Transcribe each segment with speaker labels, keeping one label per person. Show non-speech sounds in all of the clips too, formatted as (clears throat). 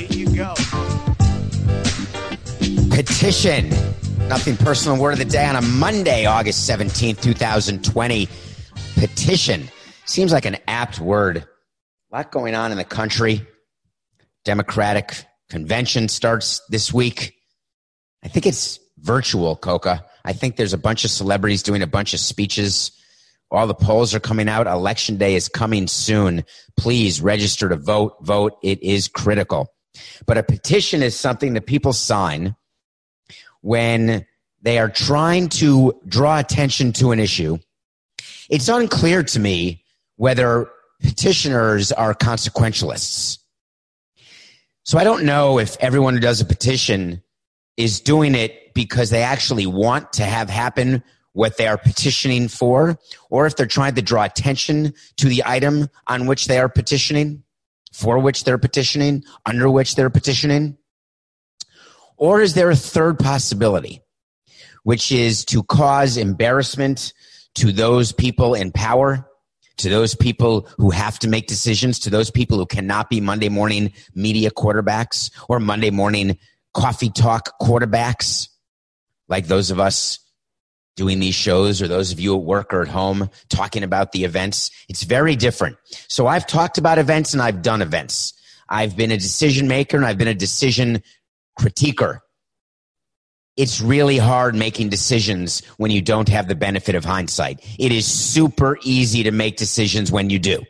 Speaker 1: Here you go.
Speaker 2: Petition. Nothing personal word of the day on a Monday, August 17th, 2020. Petition. Seems like an apt word. A lot going on in the country. Democratic convention starts this week. I think it's virtual, Coca. I think there's a bunch of celebrities doing a bunch of speeches. All the polls are coming out. Election day is coming soon. Please register to vote. Vote. It is critical. But a petition is something that people sign when they are trying to draw attention to an issue. It's unclear to me whether petitioners are consequentialists. So I don't know if everyone who does a petition is doing it because they actually want to have happen what they are petitioning for, or if they're trying to draw attention to the item on which they are petitioning, for which they're petitioning, under which they're petitioning. Or is there a third possibility, which is to cause embarrassment to those people in power, to those people who have to make decisions, to those people who cannot be Monday morning media quarterbacks or Monday morning coffee talk quarterbacks, like those of us doing these shows or those of you at work or at home talking about the events. It's very different. So I've talked about events and I've done events. I've been a decision maker and I've been a decision critiquer. It's really hard making decisions when you don't have the benefit of hindsight. It is super easy to make decisions when you do.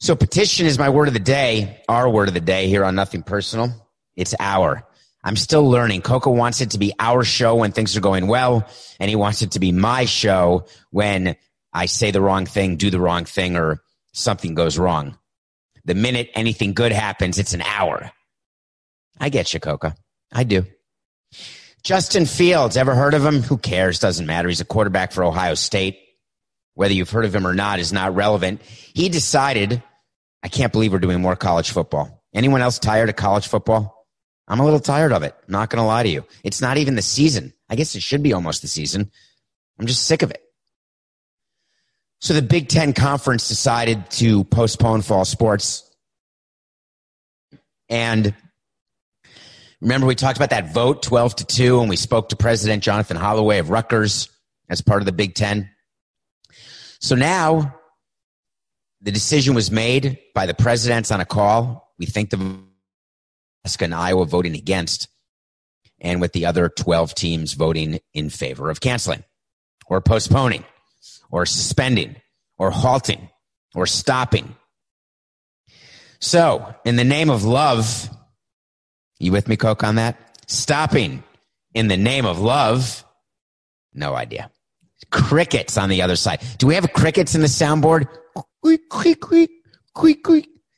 Speaker 2: So petition is my word of the day, our word of the day here on Nothing Personal. It's our. I'm still learning. Coco wants it to be our show when things are going well, and he wants it to be my show when I say the wrong thing, do the wrong thing, or something goes wrong. The minute anything good happens, it's an hour. I get you, Coca. I do. Justin Fields, ever heard of him? Who cares? Doesn't matter. He's a quarterback for Ohio State. Whether you've heard of him or not is not relevant. He decided, I can't believe we're doing more college football. Anyone else tired of college football? I'm a little tired of it. Not going to lie to you. It's not even the season. I guess it should be almost the season. I'm just sick of it. So the Big Ten Conference decided to postpone fall sports. And remember, we talked about that vote 12 to 2, and we spoke to President Jonathan Holloway of Rutgers as part of the Big Ten. So now the decision was made by the presidents on a call. We think the Nebraska and Iowa voting against, and with the other 12 teams voting in favor of canceling or postponing or suspending or halting or stopping. So, in the name of love, you with me, Coke, on that? Stopping in the name of love, no idea. Crickets on the other side. Do we have crickets in the soundboard?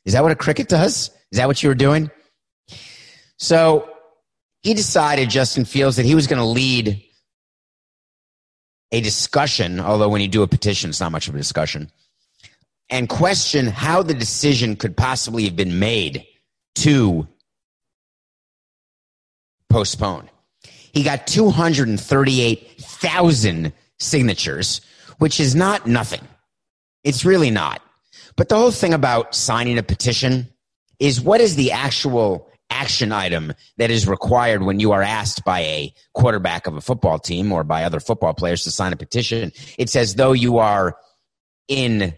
Speaker 2: Is that what a cricket does? Is that what you were doing? So he decided, Justin Fields, that he was going to lead a discussion, although when you do a petition, it's not much of a discussion, and question how the decision could possibly have been made to postpone. He got 238,000 signatures, which is not nothing. It's really not. But the whole thing about signing a petition is what is the actual action item that is required when you are asked by a quarterback of a football team or by other football players to sign a petition. It's as though you are in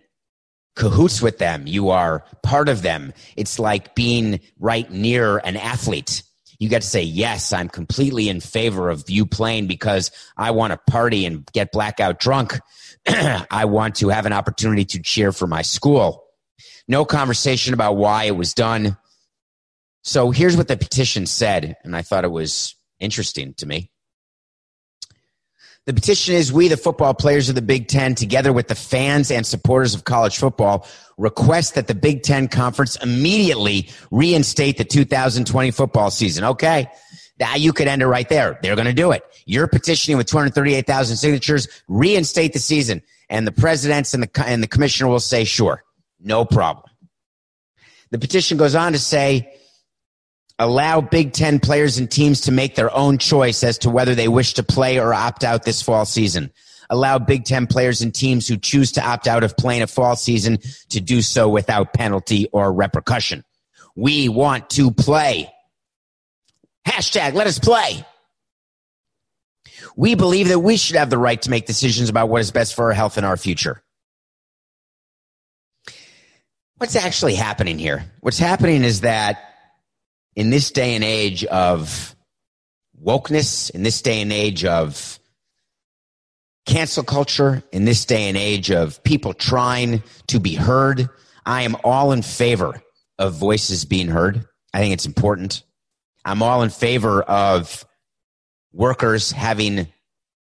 Speaker 2: cahoots with them. You are part of them. It's like being right near an athlete. You get to say, yes, I'm completely in favor of you playing because I want to party and get blackout drunk. (clears throat) I want to have an opportunity to cheer for my school. No conversation about why it was done so here's what the petition said, and I thought it was interesting to me. The petition is we, the football players of the Big Ten, together with the fans and supporters of college football, request that the Big Ten Conference immediately reinstate the 2020 football season. Okay. Now you could end it right there. They're going to do it. You're petitioning with 238,000 signatures, reinstate the season. And the presidents and the, and the commissioner will say, sure, no problem. The petition goes on to say, allow Big Ten players and teams to make their own choice as to whether they wish to play or opt out this fall season. Allow Big Ten players and teams who choose to opt out of playing a fall season to do so without penalty or repercussion. We want to play. Hashtag let us play. We believe that we should have the right to make decisions about what is best for our health and our future. What's actually happening here? What's happening is that in this day and age of wokeness, in this day and age of cancel culture, in this day and age of people trying to be heard, I am all in favor of voices being heard. I think it's important. I'm all in favor of workers having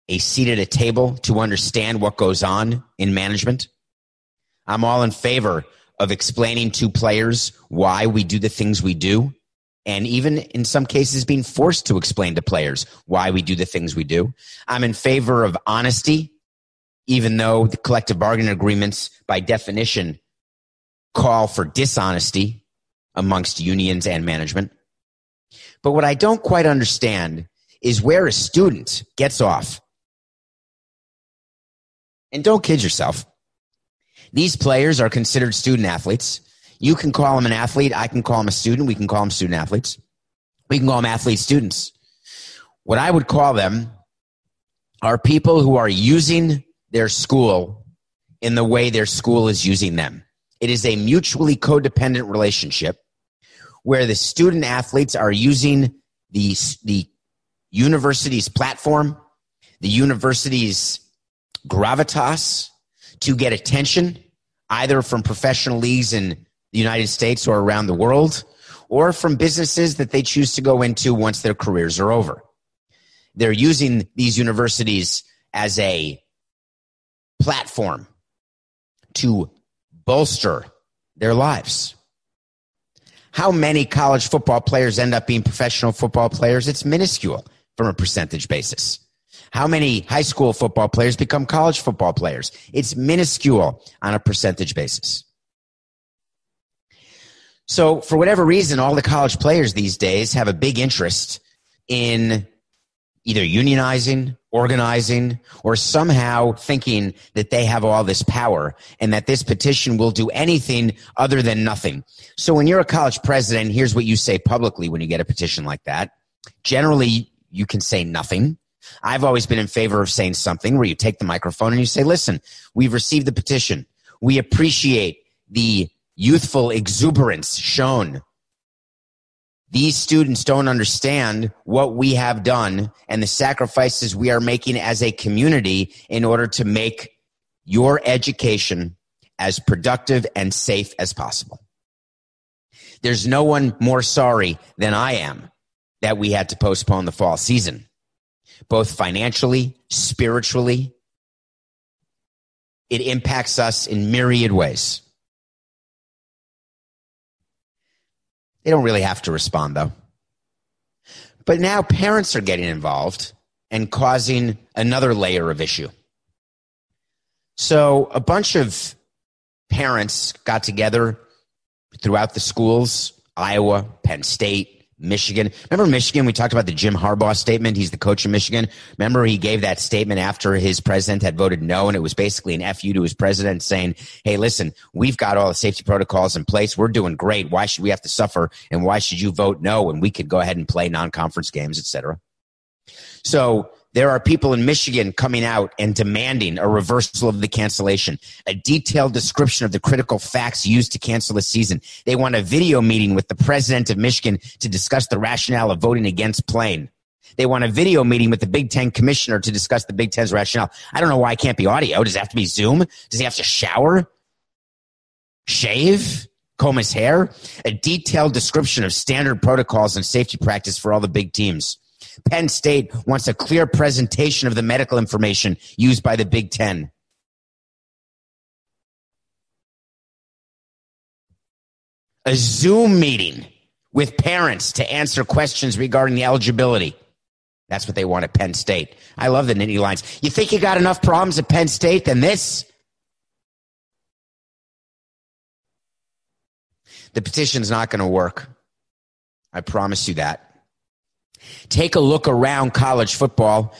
Speaker 2: a seat at a table to understand what goes on in management. I'm all in favor of explaining to players why we do the things we do. And even in some cases, being forced to explain to players why we do the things we do. I'm in favor of honesty, even though the collective bargaining agreements, by definition, call for dishonesty amongst unions and management. But what I don't quite understand is where a student gets off. And don't kid yourself. These players are considered student athletes. You can call them an athlete. I can call them a student. We can call them student athletes. We can call them athlete students. What I would call them are people who are using their school in the way their school is using them. It is a mutually codependent relationship where the student athletes are using the, the university's platform, the university's gravitas to get attention, either from professional leagues in the United States or around the world, or from businesses that they choose to go into once their careers are over. They're using these universities as a platform to bolster their lives. How many college football players end up being professional football players? It's minuscule from a percentage basis. How many high school football players become college football players? It's minuscule on a percentage basis. So, for whatever reason, all the college players these days have a big interest in either unionizing, organizing, or somehow thinking that they have all this power and that this petition will do anything other than nothing. So, when you're a college president, here's what you say publicly when you get a petition like that. Generally, you can say nothing. I've always been in favor of saying something where you take the microphone and you say, listen, we've received the petition. We appreciate the youthful exuberance shown. These students don't understand what we have done and the sacrifices we are making as a community in order to make your education as productive and safe as possible. There's no one more sorry than I am that we had to postpone the fall season both financially, spiritually. It impacts us in myriad ways. They don't really have to respond, though. But now parents are getting involved and causing another layer of issue. So a bunch of parents got together throughout the schools Iowa, Penn State, Michigan. Remember Michigan? We talked about the Jim Harbaugh statement. He's the coach of Michigan. Remember he gave that statement after his president had voted no, and it was basically an FU to his president saying, Hey, listen, we've got all the safety protocols in place. We're doing great. Why should we have to suffer? And why should you vote no? And we could go ahead and play non-conference games, etc. So there are people in Michigan coming out and demanding a reversal of the cancellation, a detailed description of the critical facts used to cancel the season. They want a video meeting with the president of Michigan to discuss the rationale of voting against playing. They want a video meeting with the Big Ten commissioner to discuss the Big Ten's rationale. I don't know why it can't be audio. Does it have to be Zoom? Does he have to shower? Shave? Comb his hair? A detailed description of standard protocols and safety practice for all the big teams. Penn State wants a clear presentation of the medical information used by the Big Ten. A Zoom meeting with parents to answer questions regarding the eligibility. That's what they want at Penn State. I love the Nittany Lions. You think you got enough problems at Penn State than this? The petition's not going to work. I promise you that. Take a look around college football.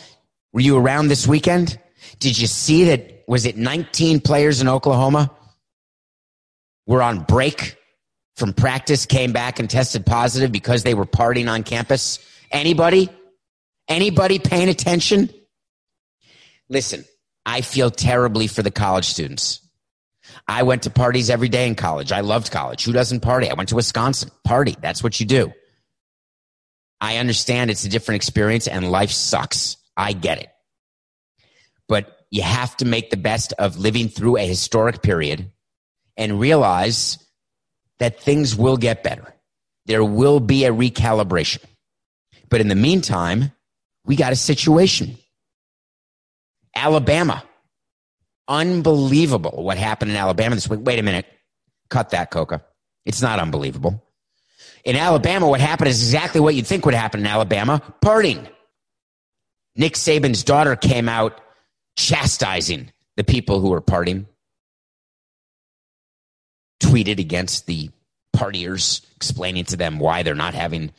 Speaker 2: Were you around this weekend? Did you see that? Was it 19 players in Oklahoma were on break from practice, came back and tested positive because they were partying on campus? Anybody? Anybody paying attention? Listen, I feel terribly for the college students. I went to parties every day in college. I loved college. Who doesn't party? I went to Wisconsin. Party. That's what you do. I understand it's a different experience and life sucks. I get it. But you have to make the best of living through a historic period and realize that things will get better. There will be a recalibration. But in the meantime, we got a situation. Alabama. Unbelievable what happened in Alabama this week. Wait a minute. Cut that, Coca. It's not unbelievable. In Alabama, what happened is exactly what you'd think would happen in Alabama partying. Nick Saban's daughter came out chastising the people who were partying, tweeted against the partiers, explaining to them why they're not having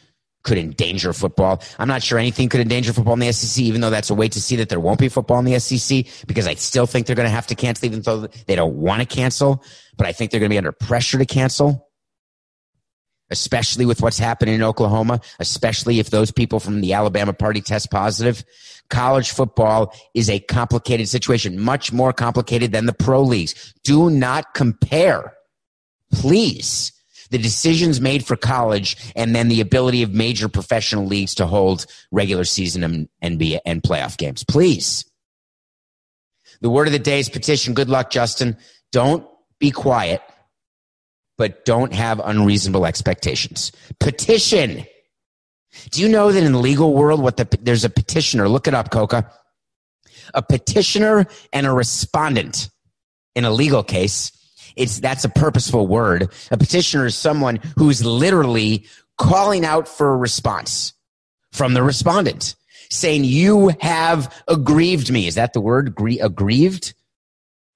Speaker 2: could endanger football. I'm not sure anything could endanger football in the SEC, even though that's a way to see that there won't be football in the SEC, because I still think they're going to have to cancel, even though they don't want to cancel. But I think they're going to be under pressure to cancel, especially with what's happening in Oklahoma, especially if those people from the Alabama party test positive. College football is a complicated situation, much more complicated than the pro leagues. Do not compare, please the decisions made for college and then the ability of major professional leagues to hold regular season and NBA and playoff games. Please. The word of the day is petition. Good luck, Justin. Don't be quiet, but don't have unreasonable expectations. Petition. Do you know that in the legal world, what the, there's a petitioner, look it up, Coca. A petitioner and a respondent in a legal case it's that's a purposeful word. A petitioner is someone who's literally calling out for a response from the respondent, saying, "You have aggrieved me." Is that the word? aggrieved?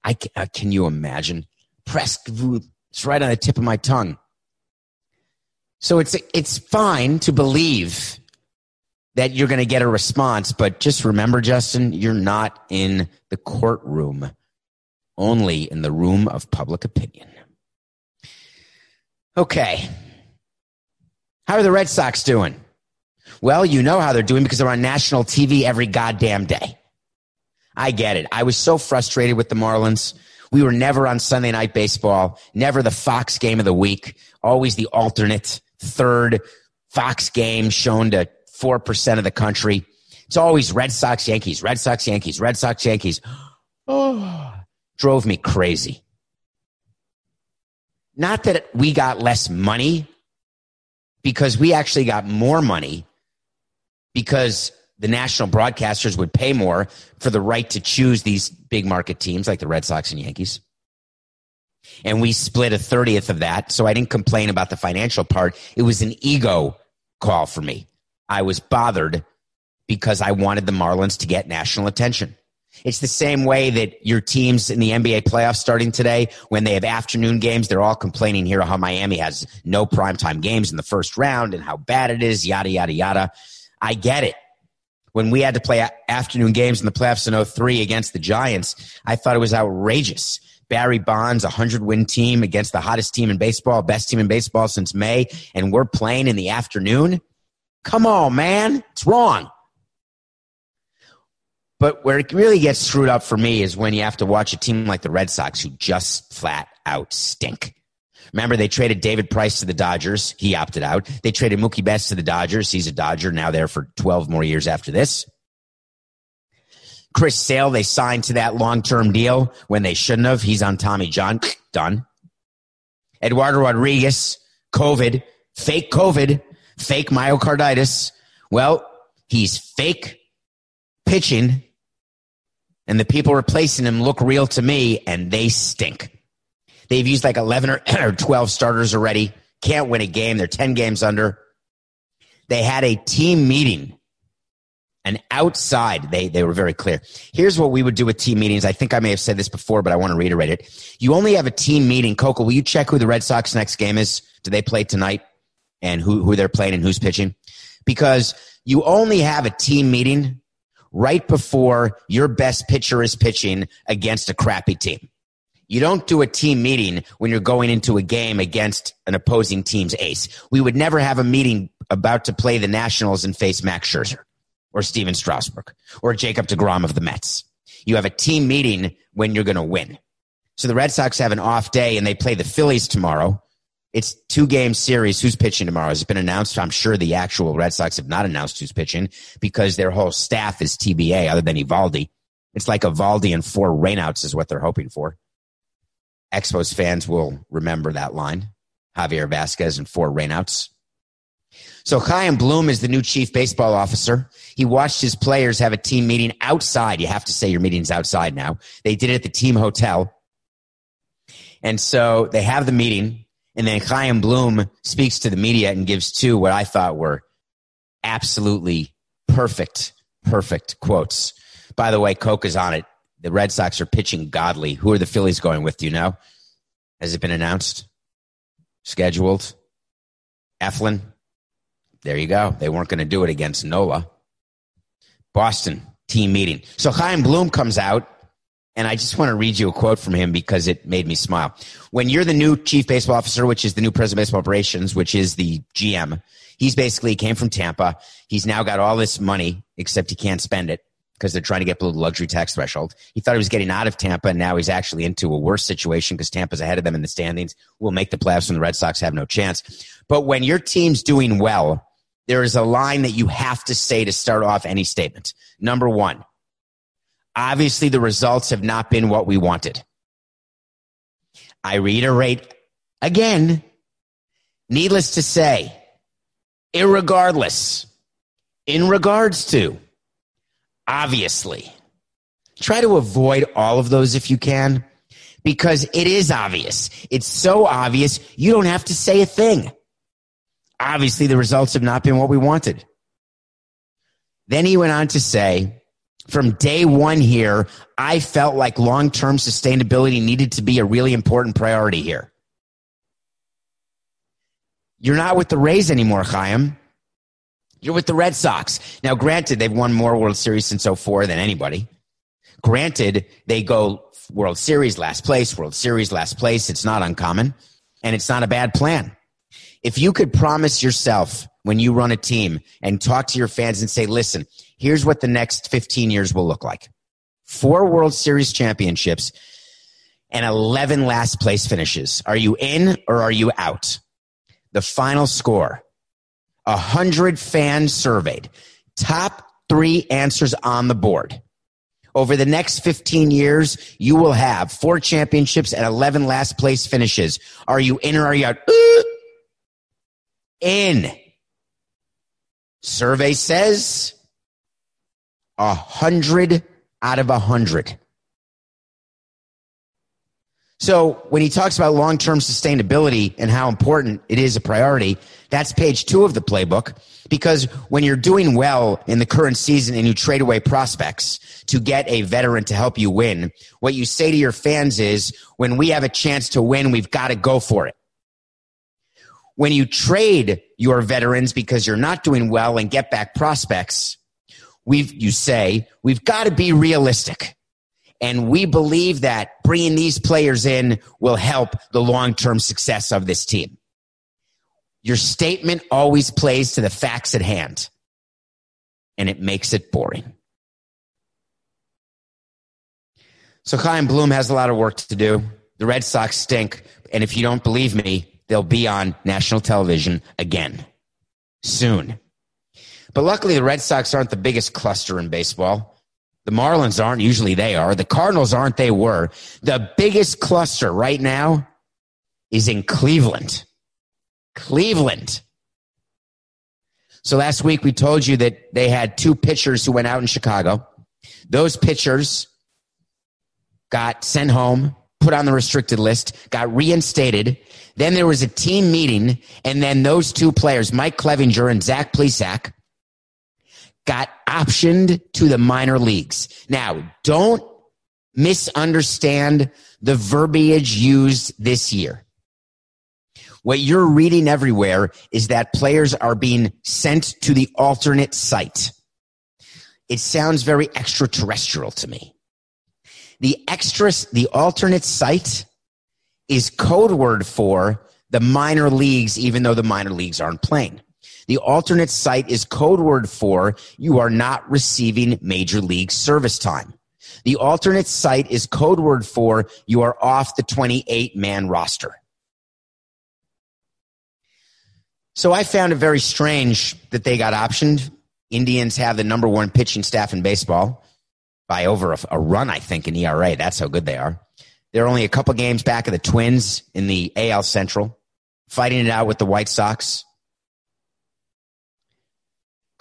Speaker 2: I uh, can you imagine? Presque It's right on the tip of my tongue. So it's it's fine to believe that you're going to get a response, but just remember, Justin, you're not in the courtroom only in the room of public opinion. Okay. How are the Red Sox doing? Well, you know how they're doing because they're on national TV every goddamn day. I get it. I was so frustrated with the Marlins. We were never on Sunday night baseball, never the Fox game of the week, always the alternate third Fox game shown to 4% of the country. It's always Red Sox, Yankees, Red Sox, Yankees, Red Sox, Yankees. Oh, (sighs) drove me crazy. Not that we got less money, because we actually got more money because the national broadcasters would pay more for the right to choose these big market teams like the Red Sox and Yankees. And we split a 30th of that. So I didn't complain about the financial part. It was an ego call for me. I was bothered because I wanted the Marlins to get national attention. It's the same way that your teams in the NBA playoffs starting today, when they have afternoon games, they're all complaining here how Miami has no primetime games in the first round and how bad it is, yada, yada, yada. I get it. When we had to play afternoon games in the playoffs in 03 against the Giants, I thought it was outrageous. Barry Bonds, a 100 win team against the hottest team in baseball, best team in baseball since May, and we're playing in the afternoon. Come on, man. It's wrong. But where it really gets screwed up for me is when you have to watch a team like the Red Sox who just flat out stink. Remember, they traded David Price to the Dodgers. He opted out. They traded Mookie Betts to the Dodgers. He's a Dodger now there for 12 more years after this. Chris Sale, they signed to that long term deal when they shouldn't have. He's on Tommy John. (clears throat) Done. Eduardo Rodriguez, COVID, fake COVID, fake myocarditis. Well, He's fake pitching, and the people replacing him look real to me, and they stink. They've used like 11 or, (clears throat) or 12 starters already. Can't win a game. They're 10 games under. They had a team meeting and outside they, they were very clear. Here's what we would do with team meetings. I think I may have said this before, but I want to reiterate it. You only have a team meeting. Coco, will you check who the Red Sox next game is? Do they play tonight and who, who they're playing and who's pitching? Because you only have a team meeting right before your best pitcher is pitching against a crappy team. You don't do a team meeting when you're going into a game against an opposing team's ace. We would never have a meeting about to play the Nationals and face Max Scherzer or Stephen Strasburg or Jacob DeGrom of the Mets. You have a team meeting when you're going to win. So the Red Sox have an off day and they play the Phillies tomorrow. It's two game series. Who's pitching tomorrow? Has been announced? I'm sure the actual Red Sox have not announced who's pitching because their whole staff is TBA other than Eovaldi. It's like Eovaldi and four rainouts is what they're hoping for. Expos fans will remember that line. Javier Vazquez and four rainouts. So Chaim Bloom is the new chief baseball officer. He watched his players have a team meeting outside. You have to say your meeting's outside now. They did it at the team hotel. And so they have the meeting and then Chaim Bloom speaks to the media and gives two what I thought were absolutely perfect, perfect quotes. By the way, Coke is on it. The Red Sox are pitching godly. Who are the Phillies going with? Do you know? Has it been announced? Scheduled? Eflin? There you go. They weren't going to do it against Nola. Boston team meeting. So Chaim Bloom comes out, and I just want to read you a quote from him because it made me smile. When you're the new chief baseball officer, which is the new president of baseball operations, which is the GM, he's basically came from Tampa. He's now got all this money, except he can't spend it because they're trying to get below the luxury tax threshold. He thought he was getting out of Tampa, and now he's actually into a worse situation because Tampa's ahead of them in the standings. Will make the playoffs, and the Red Sox have no chance. But when your team's doing well, there is a line that you have to say to start off any statement. Number one, obviously the results have not been what we wanted. I reiterate again, needless to say, irregardless, in regards to, obviously, try to avoid all of those if you can, because it is obvious. It's so obvious, you don't have to say a thing obviously the results have not been what we wanted. Then he went on to say, from day one here, I felt like long term sustainability needed to be a really important priority here. You're not with the Rays anymore, Chaim. You're with the Red Sox. Now, granted, they've won more World Series since 04 than anybody. Granted, they go World Series last place, World Series last place. It's not uncommon, and it's not a bad plan. If you could promise yourself when you run a team and talk to your fans and say, listen, here's what the next 15 years will look like four World Series championships and 11 last place finishes. Are you in or are you out? The final score a hundred fans surveyed, top three answers on the board. Over the next 15 years, you will have four championships and 11 last place finishes. Are you in or are you out? Uh, in. Survey says a hundred out of a hundred. So when he talks about long term sustainability and how important it is a priority, that's page two of the playbook. Because when you're doing well in the current season and you trade away prospects to get a veteran to help you win, what you say to your fans is when we have a chance to win, we've got to go for it when you trade your veterans because you're not doing well and get back prospects, we've, you say, we've got to be realistic. And we believe that bringing these players in will help the long term success of this team. Your statement always plays to the facts at hand, and it makes it boring. So Chaim Bloom has a lot of work to do. The Red Sox stink. And if you don't believe me, they'll be on national television again soon. But luckily, the Red Sox aren't the biggest cluster in baseball. The Marlins aren't. Usually they are. The Cardinals aren't. They were. The biggest cluster right now is in Cleveland. Cleveland. So last week we told you that they had two pitchers who went out in Chicago. Those pitchers got sent home, put on the restricted list, got reinstated. Then there was a team meeting, and then those two players, Mike Clevinger and Zach Plesac, got optioned to the minor leagues. Now, don't misunderstand the verbiage used this year. What you're reading everywhere is that players are being sent to the alternate site. It sounds very extraterrestrial to me. The extra, the alternate site is code word for the minor leagues, even though the minor leagues aren't playing. The alternate site is code word for you are not receiving major league service time. The alternate site is code word for you are off the 28 man roster. So I found it very strange that they got optioned. Indians have the number one pitching staff in baseball by over a, a run, I think, in ERA. That's how good they are. They're only a couple games back of the Twins in the AL Central, fighting it out with the White Sox.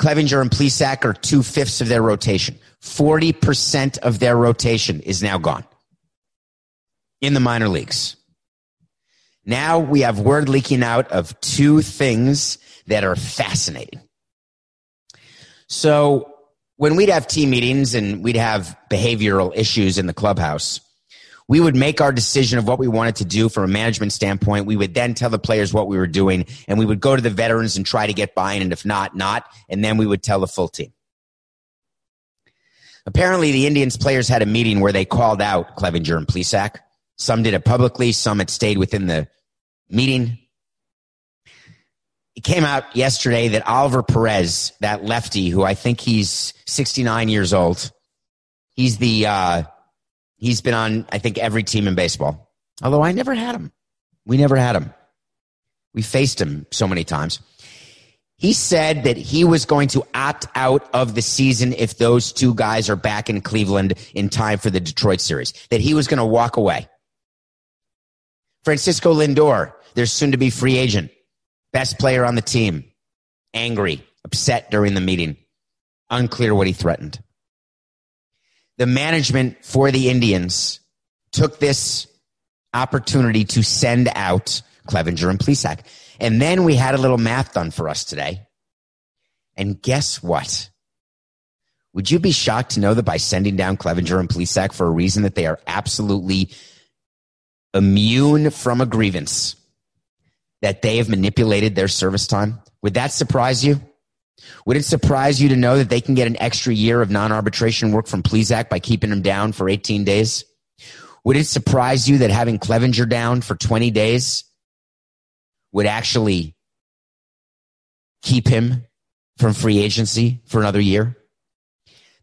Speaker 2: Clevinger and Plesac are two fifths of their rotation. 40% of their rotation is now gone in the minor leagues. Now we have word leaking out of two things that are fascinating. So when we'd have team meetings and we'd have behavioral issues in the clubhouse, we would make our decision of what we wanted to do from a management standpoint. We would then tell the players what we were doing and we would go to the veterans and try to get buy-in. And if not, not. And then we would tell the full team. Apparently the Indians players had a meeting where they called out Clevinger and Plesac some did it publicly. Some had stayed within the meeting. It came out yesterday that Oliver Perez, that lefty, who I think he's 69 years old, he's the, uh, he's been on, I think, every team in baseball. Although I never had him. We never had him. We faced him so many times. He said that he was going to opt out of the season if those two guys are back in Cleveland in time for the Detroit series, that he was going to walk away. Francisco Lindor, their soon to be free agent, best player on the team, angry, upset during the meeting, unclear what he threatened. The management for the Indians took this opportunity to send out Clevinger and Plesac. And then we had a little math done for us today. And guess what? Would you be shocked to know that by sending down Clevinger and Plesac for a reason that they are absolutely immune from a grievance that they have manipulated their service time? Would that surprise you? Would it surprise you to know that they can get an extra year of non-arbitration work from Plesac by keeping him down for 18 days? Would it surprise you that having Clevinger down for 20 days would actually keep him from free agency for another year?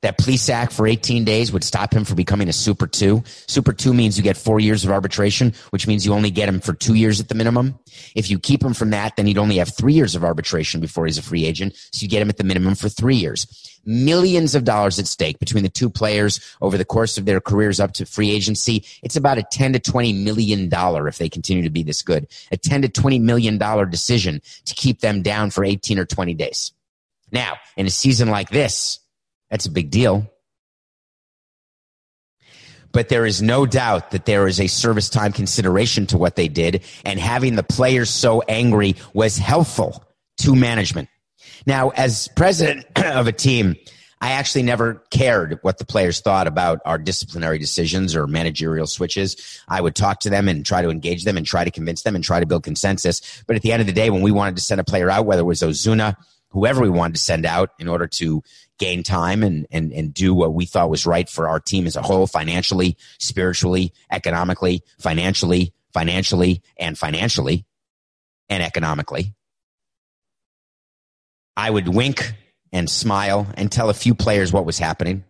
Speaker 2: That Plesac for 18 days would stop him from becoming a Super 2. Super 2 means you get four years of arbitration, which means you only get him for two years at the minimum. If you keep him from that, then he'd only have three years of arbitration before he's a free agent. So you get him at the minimum for three years. Millions of dollars at stake between the two players over the course of their careers up to free agency. It's about a 10 to 20 million dollar if they continue to be this good. A 10 to 20 million dollar decision to keep them down for 18 or 20 days. Now, in a season like this, that's a big deal. But there is no doubt that there is a service time consideration to what they did, and having the players so angry was helpful to management. Now, as president (clears throat) of a team, I actually never cared what the players thought about our disciplinary decisions or managerial switches. I would talk to them and try to engage them and try to convince them and try to build consensus. But at the end of the day, when we wanted to send a player out, whether it was Ozuna, whoever we wanted to send out in order to gain time and, and, and do what we thought was right for our team as a whole, financially, spiritually, economically, financially, financially, and financially, and economically. I would wink and smile and tell a few players what was happening.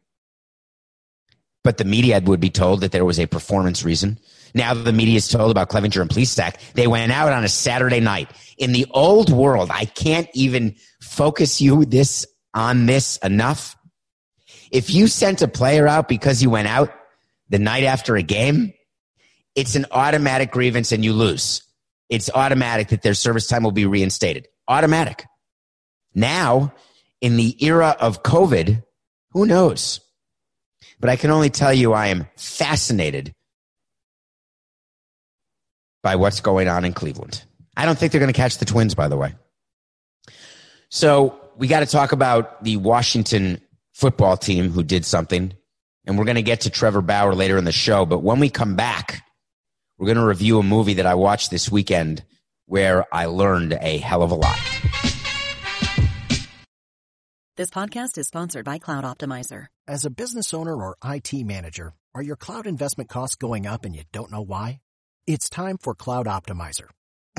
Speaker 2: But the media would be told that there was a performance reason. Now the media is told about Clevinger and Plesac. They went out on a Saturday night. In the old world, I can't even focus you this on this enough. If you sent a player out because you went out the night after a game, it's an automatic grievance and you lose. It's automatic that their service time will be reinstated. Automatic. Now, in the era of COVID, who knows? But I can only tell you I am fascinated by what's going on in Cleveland. I don't think they're going to catch the Twins, by the way. So we got to talk about the Washington football team who did something. And we're going to get to Trevor Bauer later in the show. But when we come back, we're going to review a movie that I watched this weekend where I learned a hell of a lot.
Speaker 3: This podcast is sponsored by Cloud Optimizer.
Speaker 4: As a business owner or IT manager, are your cloud investment costs going up and you don't know why? It's time for Cloud Optimizer.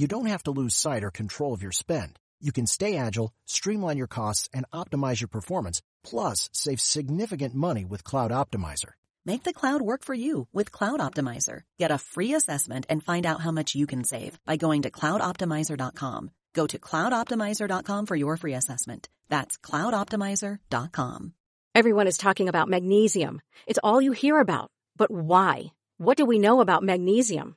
Speaker 4: you don't have to lose sight or control of your spend. You can stay agile, streamline your costs, and optimize your performance, plus save significant money with Cloud Optimizer.
Speaker 3: Make the cloud work for you with Cloud Optimizer. Get a free assessment and find out how much you can save by going to cloudoptimizer.com. Go to cloudoptimizer.com for your free assessment. That's cloudoptimizer.com.
Speaker 5: Everyone is talking about magnesium. It's all you hear about. But why? What do we know about magnesium?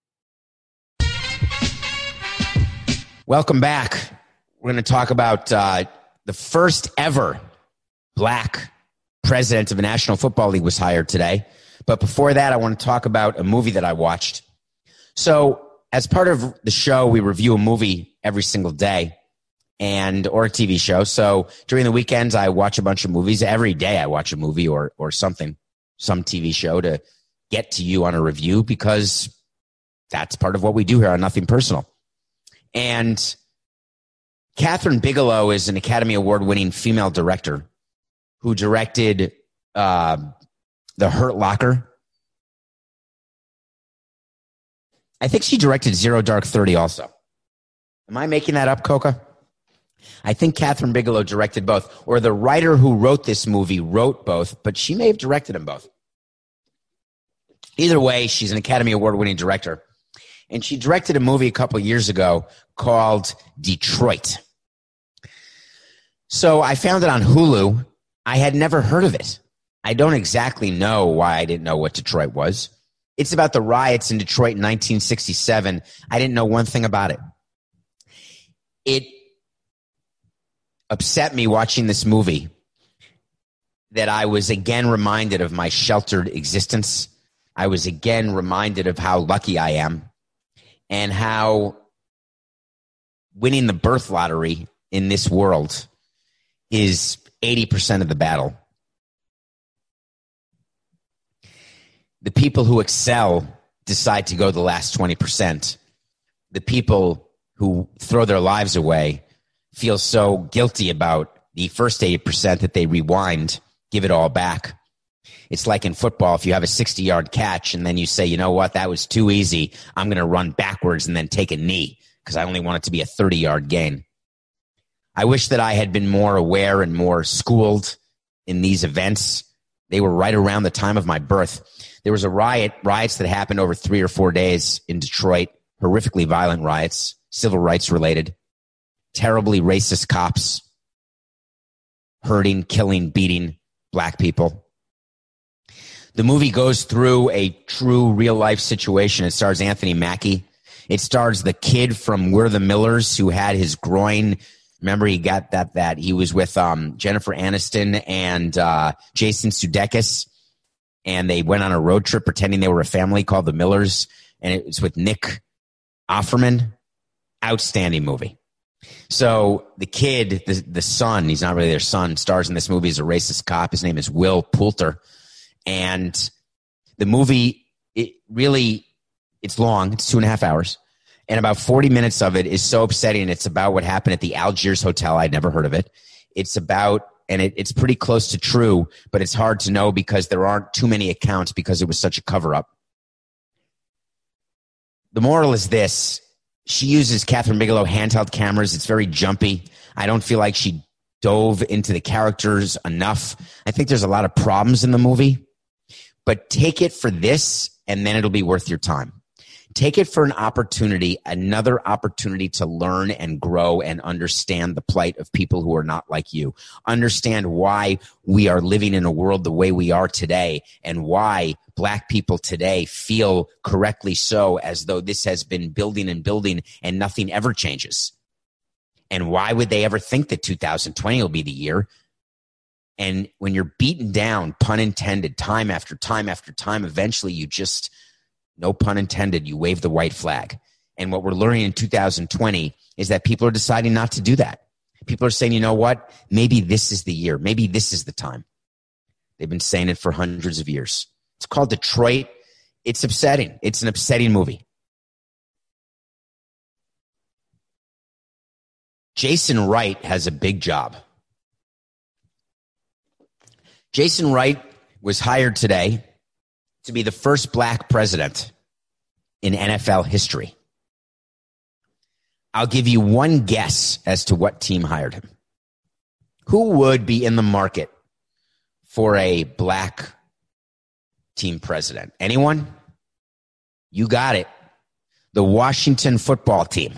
Speaker 2: Welcome back. We're going to talk about uh, the first ever black president of a National Football League was hired today. But before that, I want to talk about a movie that I watched. So, as part of the show, we review a movie every single day and or a TV show. So during the weekends, I watch a bunch of movies. Every day, I watch a movie or or something, some TV show to get to you on a review because that's part of what we do here on Nothing Personal. And Kathryn Bigelow is an Academy Award winning female director who directed uh, The Hurt Locker. I think she directed Zero Dark 30 also. Am I making that up, Coca? I think Kathryn Bigelow directed both, or the writer who wrote this movie wrote both, but she may have directed them both. Either way, she's an Academy Award winning director. And she directed a movie a couple years ago called Detroit. So I found it on Hulu. I had never heard of it. I don't exactly know why I didn't know what Detroit was. It's about the riots in Detroit in 1967. I didn't know one thing about it. It upset me watching this movie that I was again reminded of my sheltered existence. I was again reminded of how lucky I am and how winning the birth lottery in this world is 80% of the battle. The people who excel decide to go the last 20%. The people who throw their lives away feel so guilty about the first 80% that they rewind, give it all back. It's like in football, if you have a 60 yard catch and then you say, you know what, that was too easy. I'm going to run backwards and then take a knee because I only want it to be a 30 yard gain. I wish that I had been more aware and more schooled in these events. They were right around the time of my birth. There was a riot, riots that happened over three or four days in Detroit, horrifically violent riots, civil rights related, terribly racist cops hurting, killing, beating black people. The movie goes through a true real life situation. It stars Anthony Mackie. It stars the kid from We're the Millers who had his groin. Remember, he got that, that he was with, um, Jennifer Aniston and, uh, Jason Sudeikis. And they went on a road trip pretending they were a family called the Millers. And it was with Nick Offerman. Outstanding movie. So the kid, the, the son, he's not really their son, stars in this movie as a racist cop. His name is Will Poulter. And the movie, it really, it's long. It's two and a half hours. And about 40 minutes of it is so upsetting. It's about what happened at the Algiers Hotel. I'd never heard of it. It's about, and it, it's pretty close to true, but it's hard to know because there aren't too many accounts because it was such a cover up. The moral is this she uses Kathryn Bigelow handheld cameras. It's very jumpy. I don't feel like she dove into the characters enough. I think there's a lot of problems in the movie, but take it for this and then it'll be worth your time. Take it for an opportunity, another opportunity to learn and grow and understand the plight of people who are not like you. Understand why we are living in a world the way we are today and why black people today feel correctly so as though this has been building and building and nothing ever changes. And why would they ever think that 2020 will be the year? And when you're beaten down, pun intended, time after time after time, eventually you just, no pun intended, you wave the white flag. And what we're learning in 2020 is that people are deciding not to do that. People are saying, you know what? Maybe this is the year. Maybe this is the time. They've been saying it for hundreds of years. It's called Detroit. It's upsetting. It's an upsetting movie. Jason Wright has a big job. Jason Wright was hired today to be the first black president in NFL history. I'll give you one guess as to what team hired him. Who would be in the market for a black team president? Anyone? You got it. The Washington football team.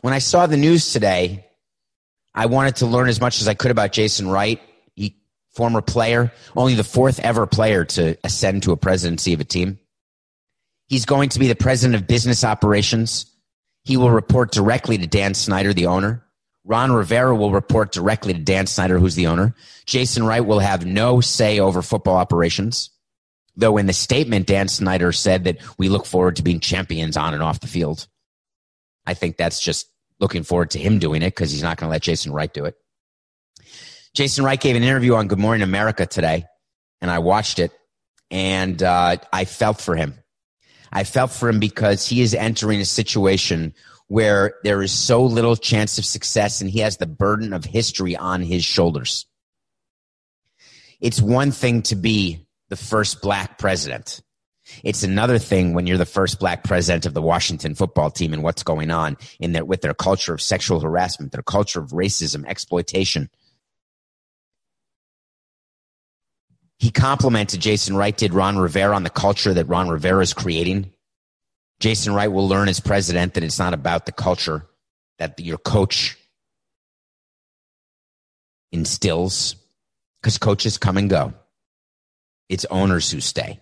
Speaker 2: When I saw the news today, I wanted to learn as much as I could about Jason Wright. Former player, only the fourth ever player to ascend to a presidency of a team. He's going to be the president of business operations. He will report directly to Dan Snyder, the owner. Ron Rivera will report directly to Dan Snyder, who's the owner. Jason Wright will have no say over football operations. Though in the statement, Dan Snyder said that we look forward to being champions on and off the field. I think that's just looking forward to him doing it because he's not going to let Jason Wright do it. Jason Wright gave an interview on Good Morning America today, and I watched it, and uh, I felt for him. I felt for him because he is entering a situation where there is so little chance of success and he has the burden of history on his shoulders. It's one thing to be the first black president. It's another thing when you're the first black president of the Washington football team and what's going on in their, with their culture of sexual harassment, their culture of racism, exploitation. He complimented Jason Wright, did Ron Rivera on the culture that Ron Rivera is creating Jason Wright will learn as president that it's not about the culture that your coach instills because coaches come and go. It's owners who stay.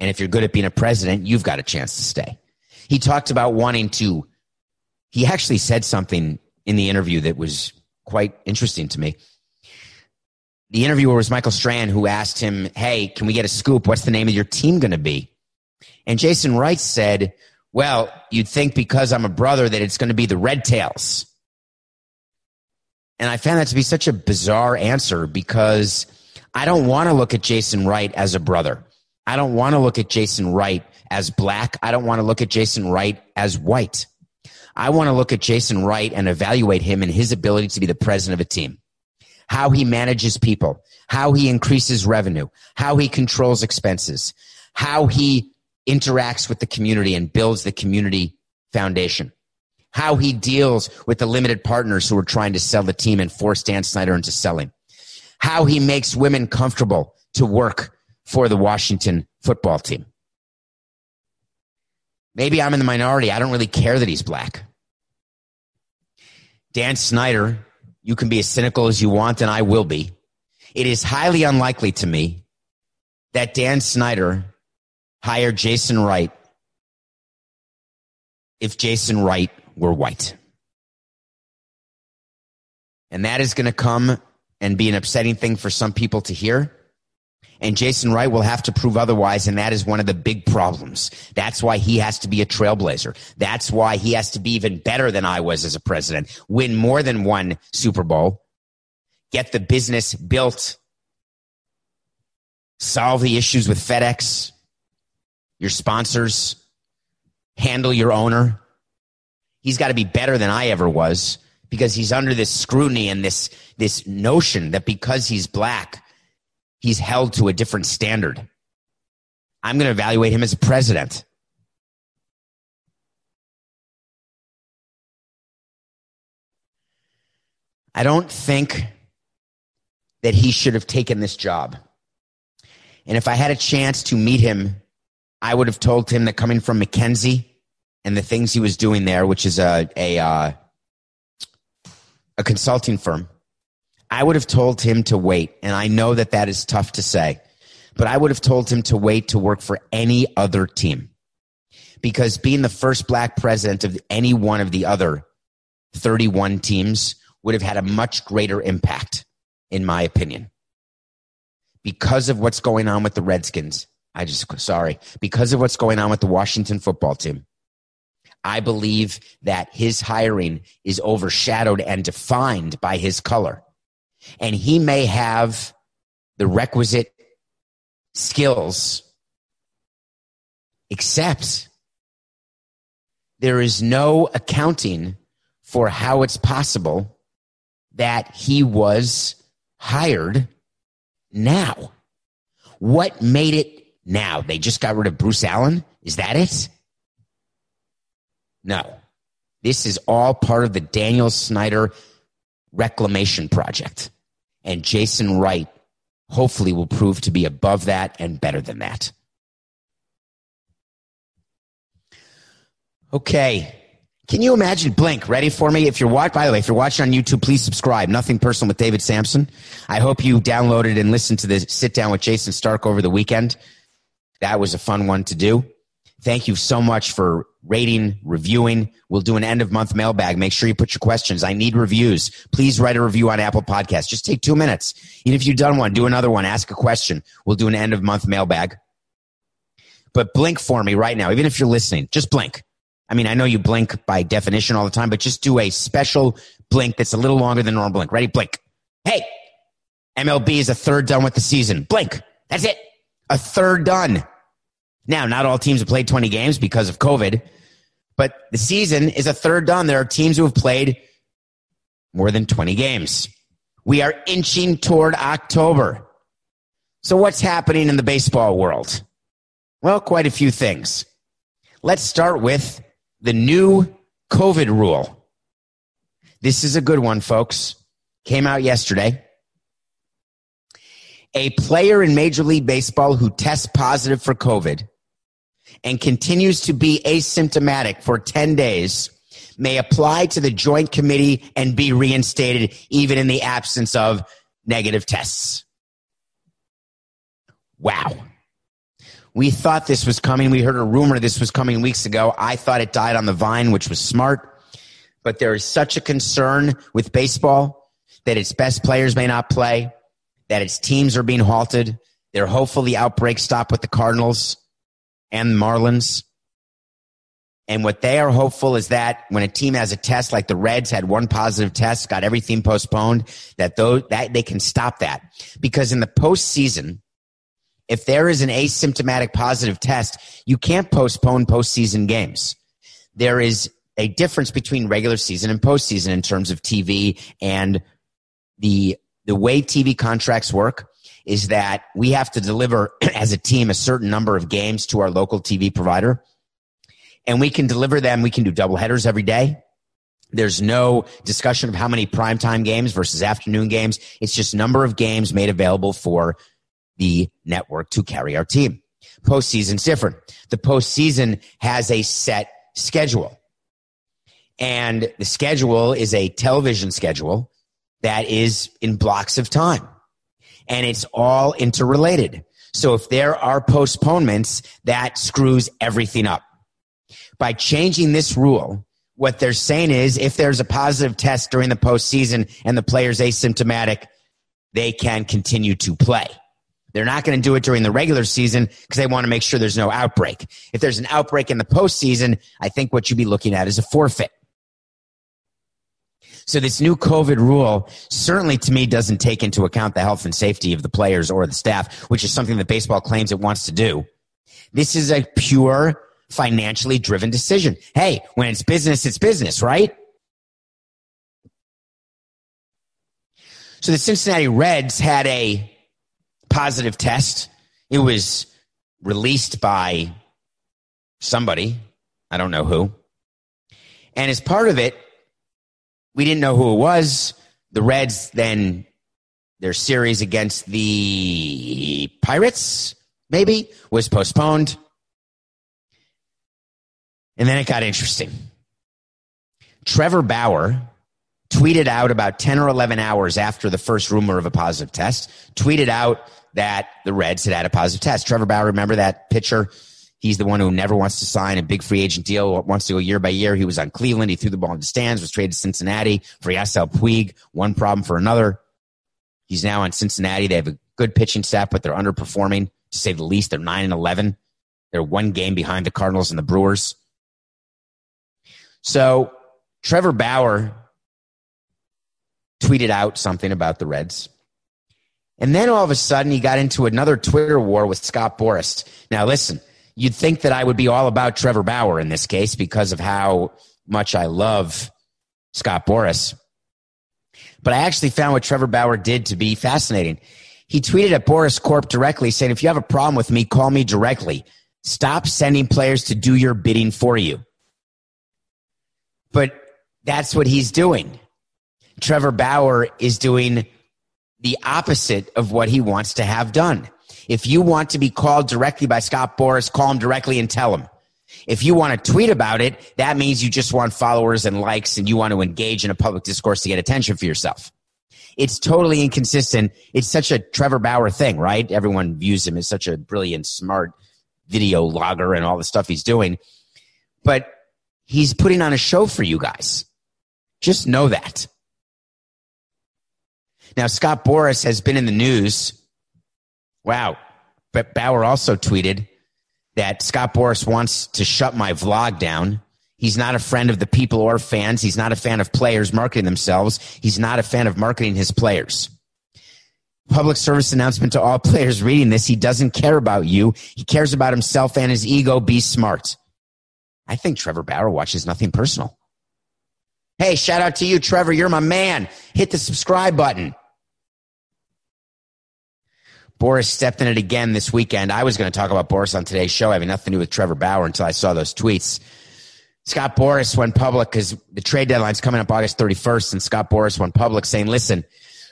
Speaker 2: And if you're good at being a president, you've got a chance to stay. He talked about wanting to, he actually said something in the interview that was quite interesting to me. The interviewer was Michael Strahan, who asked him, Hey, can we get a scoop? What's the name of your team going to be? And Jason Wright said, well, you'd think because I'm a brother that it's going to be the Red Tails. And I found that to be such a bizarre answer because I don't want to look at Jason Wright as a brother. I don't want to look at Jason Wright as black. I don't want to look at Jason Wright as white. I want to look at Jason Wright and evaluate him and his ability to be the president of a team. How he manages people, how he increases revenue, how he controls expenses, how he interacts with the community and builds the community foundation. How he deals with the limited partners who are trying to sell the team and force Dan Snyder into selling. How he makes women comfortable to work for the Washington football team. Maybe I'm in the minority. I don't really care that he's black. Dan Snyder, you can be as cynical as you want, and I will be. It is highly unlikely to me that Dan Snyder hired Jason Wright if Jason Wright were white. And that is going to come and be an upsetting thing for some people to hear. And Jason Wright will have to prove otherwise. And that is one of the big problems. That's why he has to be a trailblazer. That's why he has to be even better than I was as a president, win more than one Super Bowl, get the business built, solve the issues with FedEx, your sponsors, handle your owner. He's got to be better than I ever was because he's under this scrutiny and this, this notion that because he's black, he's held to a different standard. I'm going to evaluate him as president. I don't think that he should have taken this job. And if I had a chance to meet him, I would have told him that coming from McKinsey and the things he was doing there, which is a, a, uh, a consulting firm, I would have told him to wait. And I know that that is tough to say, but I would have told him to wait to work for any other team because being the first black president of any one of the other 31 teams would have had a much greater impact, in my opinion. Because of what's going on with the Redskins, I just, sorry, because of what's going on with the Washington football team, I believe that his hiring is overshadowed and defined by his color. And he may have the requisite skills, except there is no accounting for how it's possible that he was hired now. What made it now? They just got rid of Bruce Allen? Is that it? No. This is all part of the Daniel Snyder reclamation project. And Jason Wright hopefully will prove to be above that and better than that. Okay. Can you imagine Blink? Ready for me? If you're watching, by the way, if you're watching on YouTube, please subscribe. Nothing personal with David Samson. I hope you downloaded and listened to the sit down with Jayson Stark over the weekend. That was a fun one to do. Thank you so much for rating, reviewing. We'll do an end of month mailbag. Make sure you put your questions. I need reviews. Please write a review on Apple Podcasts. Just take two minutes. Even if you've done one, do another one. Ask a question. We'll do an end of month mailbag. But blink for me right now. Even if you're listening, just blink. I mean, I know you blink by definition all the time, but just do a special blink that's a little longer than normal blink. Ready? Blink. Hey, MLB is a third done with the season. Blink. That's it. A third done. Now, not all teams have played 20 games because of COVID, but the season is a third done. There are teams who have played more than 20 games. We are inching toward October. So what's happening in the baseball world? Well, quite a few things. Let's start with the new COVID rule. This is a good one, folks. Came out yesterday a player in Major League Baseball who tests positive for COVID and continues to be asymptomatic for 10 days may apply to the joint committee and be reinstated even in the absence of negative tests. Wow. We thought this was coming. We heard a rumor this was coming weeks ago. I thought it died on the vine, which was smart. But there is such a concern with baseball that its best players may not play, that its teams are being halted. They're hopeful the outbreak stop with the Cardinals and Marlins. And what they are hopeful is that when a team has a test, like the Reds had one positive test, got everything postponed, that those, that they can stop that. Because in the postseason, if there is an asymptomatic positive test, you can't postpone postseason games. There is a difference between regular season and postseason in terms of TV and the, the way TV contracts work is that we have to deliver (clears throat) as a team a certain number of games to our local TV provider. And we can deliver them. We can do double headers every day. There's no discussion of how many primetime games versus afternoon games. It's just number of games made available for the network to carry our team. Postseason's different. The postseason has a set schedule. And the schedule is a television schedule that is in blocks of time and it's all interrelated. So if there are postponements, that screws everything up. By changing this rule, what they're saying is if there's a positive test during the postseason and the player's asymptomatic, they can continue to play. They're not going to do it during the regular season because they want to make sure there's no outbreak. If there's an outbreak in the postseason, I think what you'd be looking at is a forfeit. So this new COVID rule certainly to me doesn't take into account the health and safety of the players or the staff, which is something that baseball claims it wants to do. This is a pure financially driven decision. Hey, when it's business, it's business, right? So the Cincinnati Reds had a positive test. It was released by somebody. I don't know who. And as part of it, we didn't know who it was. The Reds then their series against the Pirates, maybe, was postponed. And then it got interesting. Trevor Bauer tweeted out about 10 or 11 hours after the first rumor of a positive test, tweeted out that the Reds had had a positive test. Trevor Bauer, remember that pitcher? He's the one who never wants to sign a big free agent deal, wants to go year by year. He was on Cleveland. He threw the ball in the stands, was traded to Cincinnati for Yasiel Puig. One problem for another. He's now on Cincinnati. They have a good pitching staff, but they're underperforming to say the least. They're 9 and 11. They're one game behind the Cardinals and the Brewers. So Trevor Bauer tweeted out something about the Reds. And then all of a sudden, he got into another Twitter war with Scott Boras. Now, listen, you'd think that I would be all about Trevor Bauer in this case because of how much I love Scott Boras. But I actually found what Trevor Bauer did to be fascinating. He tweeted at Boras Corp directly saying, if you have a problem with me, call me directly. Stop sending players to do your bidding for you. But that's what he's doing. Trevor Bauer is doing the opposite of what he wants to have done. If you want to be called directly by Scott Boras, call him directly and tell him. If you want to tweet about it, that means you just want followers and likes and you want to engage in a public discourse to get attention for yourself. It's totally inconsistent. It's such a Trevor Bauer thing, right? Everyone views him as such a brilliant, smart video logger and all the stuff he's doing. But he's putting on a show for you guys. Just know that. Now, Scott Boras has been in the news. Wow. But Bauer also tweeted that Scott Boras wants to shut my vlog down. He's not a friend of the people or fans. He's not a fan of players marketing themselves. He's not a fan of marketing his players. Public service announcement to all (laughs) players reading this. He doesn't care about you. He cares about himself and his ego. Be smart. I think Trevor Bauer watches nothing personal. Hey, shout out to you, Trevor. You're my man. Hit the subscribe button. Boras stepped in it again this weekend. I was going to talk about Boras on today's show, having nothing to do with Trevor Bauer until I saw those tweets. Scott Boras went public because the trade deadline's coming up August 31st, and Scott Boras went public saying, listen,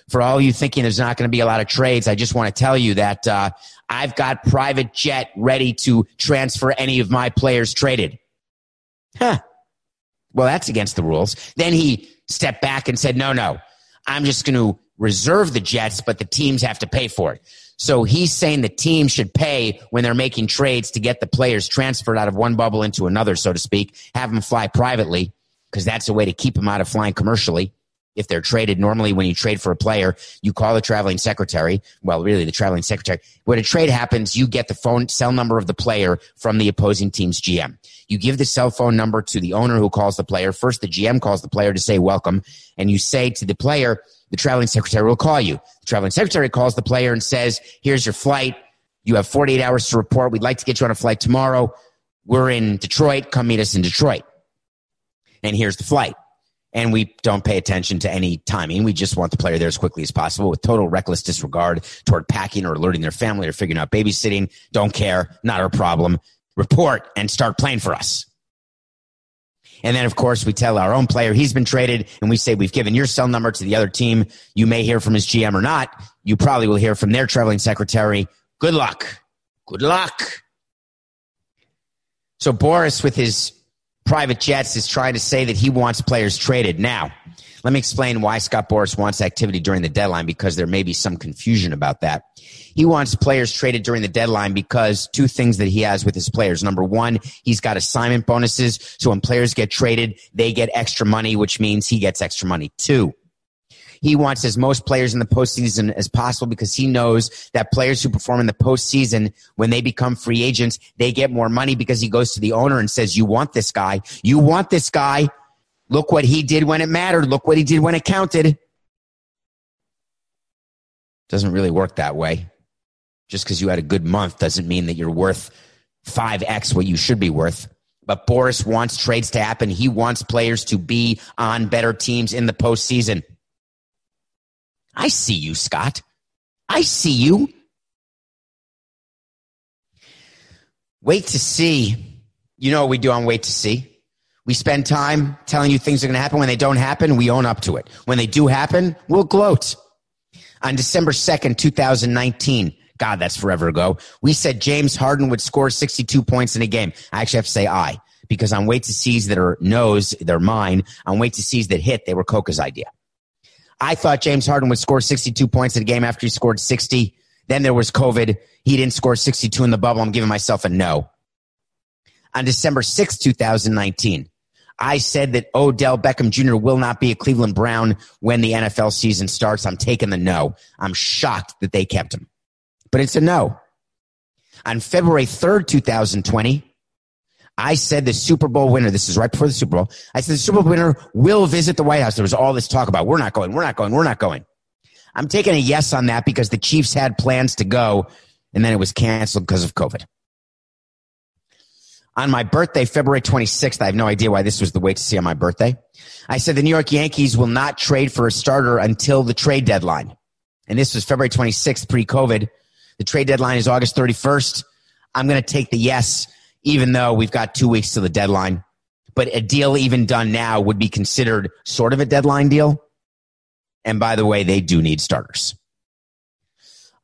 Speaker 2: for all you thinking there's not going to be a lot of trades, I just want to tell you that uh, I've got private jet ready to transfer any of my players traded. Huh. Well, that's against the rules. Then he stepped back and said, no, no, I'm just going to reserve the jets, but the teams have to pay for it. So he's saying the team should pay when they're making trades to get the players transferred out of one bubble into another, so to speak, have them fly privately because that's a way to keep them out of flying commercially. If they're traded, normally when you trade for a player, you call the traveling secretary. Well, really the traveling secretary. When a trade happens, you get the phone cell number of the player from the opposing team's GM. You give the cell phone number to the owner who calls the player. First, the GM calls the player to say welcome and you say to the player, the traveling secretary will call you. The traveling secretary calls the player and says, here's your flight. You have 48 hours to report. We'd like to get you on a flight tomorrow. We're in Detroit. Come meet us in Detroit. And here's the flight. And we don't pay attention to any timing. We just want the player there as quickly as possible with total reckless disregard toward packing or alerting their family or figuring out babysitting. Don't care. Not our problem. Report and start playing for us. And then, of course, we tell our own player he's been traded and we say we've given your cell number to the other team. You may hear from his GM or not. You probably will hear from their traveling secretary. Good luck. Good luck. So Boras with his private jets is trying to say that he wants players traded. Now, Let me explain why Scott Boras wants activity during the deadline because there may be some confusion about that. He wants players traded during the deadline because two things that he has with his players. Number one, he's got assignment bonuses. So when players get traded, they get extra money, which means he gets extra money. Two, he wants as most players in the postseason as possible because he knows that players who perform in the postseason, when they become free agents, they get more money because he goes to the owner and says, you want this guy. You want this guy. Look what he did when it mattered. Look what he did when it counted. Doesn't really work that way. Just because you had a good month doesn't mean that you're worth 5x what you should be worth. But Boras wants trades to happen. He wants players to be on better teams in the postseason. I see you, Scott. I see you. Wait to see. You know what we do on Wait to See? We spend time telling you things are going to happen. When they don't happen, we own up to it. When they do happen, we'll gloat. On December 2nd, 2019, God, that's forever ago, we said James Harden would score 62 points in a game. I actually have to say I, because on Wait to Sees that are knows, they're mine. On Wait to Sees that hit, they were Coca's idea. I thought James Harden would score 62 points in a game after he scored 60. Then there was COVID. He didn't score 62 in the bubble. I'm giving myself a no. On December 6, 2019, I said that Odell Beckham Jr. will not be a Cleveland Brown when the NFL season starts. I'm taking the no. I'm shocked that they kept him, but it's a no. On February 3rd, 2020, I said the Super Bowl winner, this is right before the Super Bowl. I said the Super Bowl winner will visit the White House. There was all this talk about we're not going, we're not going, we're not going. I'm taking a yes on that because the Chiefs had plans to go and then it was canceled because of COVID. On my birthday, February 26th, I have no idea why this was the way to see on my birthday. I said the New York Yankees will not trade for a starter until the trade deadline. And this was February 26th, pre COVID. The trade deadline is August 31st. I'm going to take the yes even though we've got two weeks to the deadline. But a deal even done now would be considered sort of a deadline deal. And by the way, they do need starters.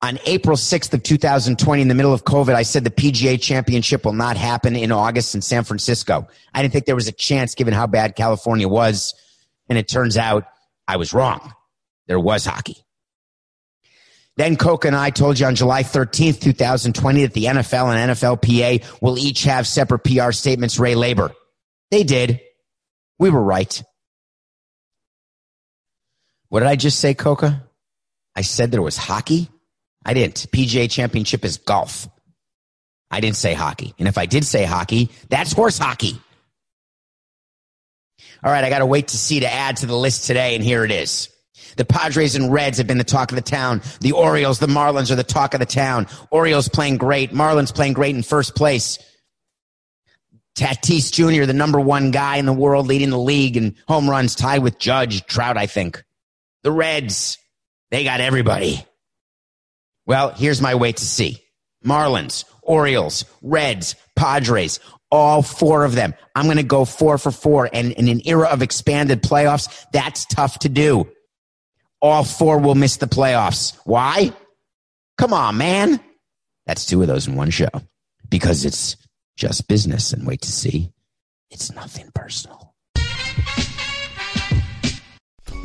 Speaker 2: On April 6th of 2020, in the middle of COVID, I said the PGA championship will not happen in August in San Francisco. I didn't think there was a chance given how bad California was. And it turns out I was wrong. There was hockey. Then Coca and I told you on July 13th, 2020 that the NFL and NFLPA will each have separate PR statements, Ray Labor. They did. We were right. What did I just say, Coca? I said there was hockey? I didn't. PGA championship is golf. I didn't say hockey. And if I did say hockey, that's horse hockey. All right, I got to wait to see to add to the list today, and here it is. The Padres and Reds have been the talk of the town. The Orioles, the Marlins are the talk of the town. Orioles playing great. Marlins playing great in first place. Tatis Jr., the number one guy in the world leading the league in home runs, tied with Judge Trout, I think. The Reds, they got everybody. Well, here's my way to see. Marlins, Orioles, Reds, Padres, all four of them. I'm going to go four for four. And in an era of expanded playoffs, that's tough to do all four will miss the playoffs. Why? Come on, man. That's two of those in one show because it's just business and wait to see. It's nothing personal.